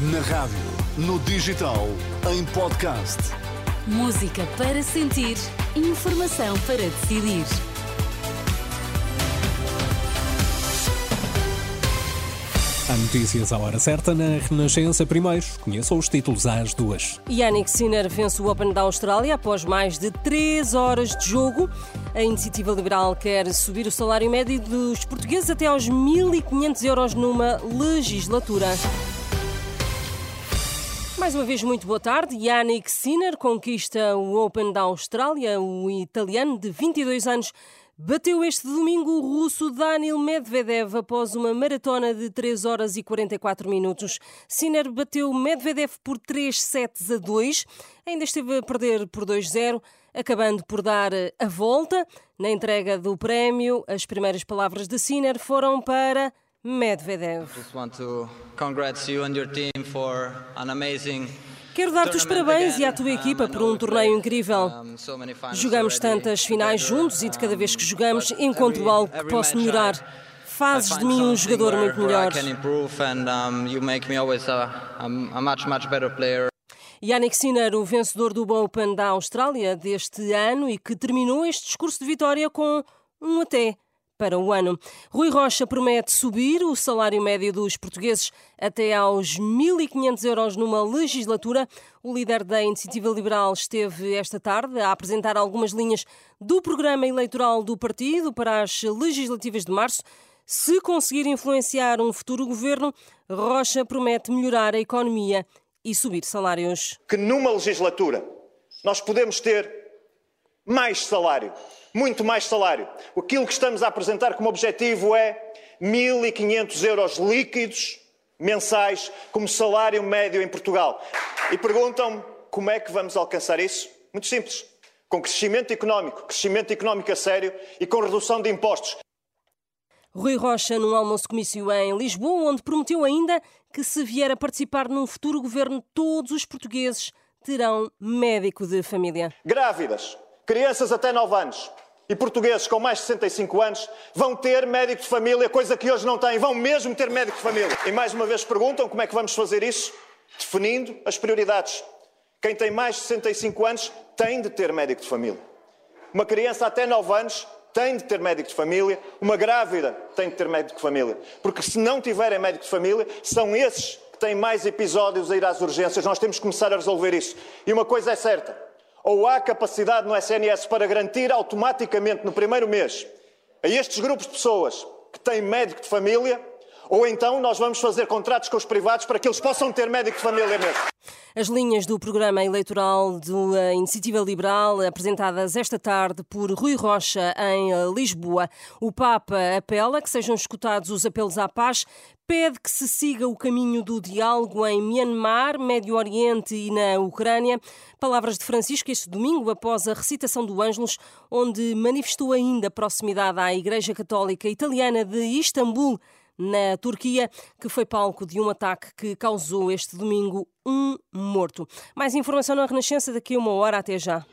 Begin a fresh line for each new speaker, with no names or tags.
Na rádio, no digital, em podcast.
Música para sentir, informação para decidir.
Há notícias à hora certa na Renascença. Primeiro, conheçam os títulos às duas.
Yannick Sinner vence o Open da Austrália após mais de 3 horas de jogo. A Iniciativa Liberal quer subir o salário médio dos portugueses até aos 1.500 euros numa legislatura. Mais uma vez, muito boa tarde. Yannick Sinner conquista o Open da Austrália. O italiano de 22 anos bateu este domingo o russo Daniel Medvedev após uma maratona de 3 horas e 44 minutos. Sinner bateu Medvedev por 3 sets a 2. Ainda esteve a perder por 2-0, acabando por dar a volta. Na entrega do prémio, as primeiras palavras de Sinner foram para Medvedev. Quero dar-te os parabéns e à tua equipa por um torneio incrível. Jogamos tantas finais juntos e de cada vez que jogamos encontro algo que posso melhorar. Fazes de mim um jogador muito melhor. Yannick Sinner, o vencedor do Open da Austrália deste ano e que terminou este discurso de vitória com um até para o ano. Rui Rocha promete subir o salário médio dos portugueses até aos 1.500 euros numa legislatura. O líder da Iniciativa Liberal esteve esta tarde a apresentar algumas linhas do programa eleitoral do partido para as legislativas de março. Se conseguir influenciar um futuro governo, Rocha promete melhorar a economia e subir salários.
Que numa legislatura nós podemos ter mais salário muito mais salário. Aquilo que estamos a apresentar como objetivo é 1.500 euros líquidos mensais como salário médio em Portugal. E perguntam-me como é que vamos alcançar isso? Muito simples. Com crescimento económico, crescimento económico a sério e com redução de impostos.
Rui Rocha, num almoço-comício em Lisboa, onde prometeu ainda que, se vier a participar num futuro governo, todos os portugueses terão médico de família.
Grávidas, crianças até 9 anos e portugueses com mais de 65 anos vão ter médico de família, coisa que hoje não têm, vão mesmo ter médico de família. E mais uma vez perguntam como é que vamos fazer isso? Definindo as prioridades. Quem tem mais de 65 anos tem de ter médico de família. Uma criança até 9 anos tem de ter médico de família, uma grávida tem de ter médico de família. Porque se não tiverem médico de família, são esses que têm mais episódios a ir às urgências. Nós temos que começar a resolver isso. E uma coisa é certa: ou há capacidade no SNS para garantir automaticamente no primeiro mês a estes grupos de pessoas que têm médico de família, ou então nós vamos fazer contratos com os privados para que eles possam ter médico de família mesmo.
As linhas do programa eleitoral da Iniciativa Liberal, apresentadas esta tarde por Rui Rocha em Lisboa. O Papa apela que sejam escutados os apelos à paz, pede que se siga o caminho do diálogo em Myanmar, Médio Oriente e na Ucrânia. Palavras de Francisco este domingo após a recitação do Ângelos, onde manifestou ainda proximidade à Igreja Católica Italiana de Istambul na Turquia, que foi palco de um ataque que causou este domingo um morto. Mais informação na Renascença daqui a uma hora. Até já.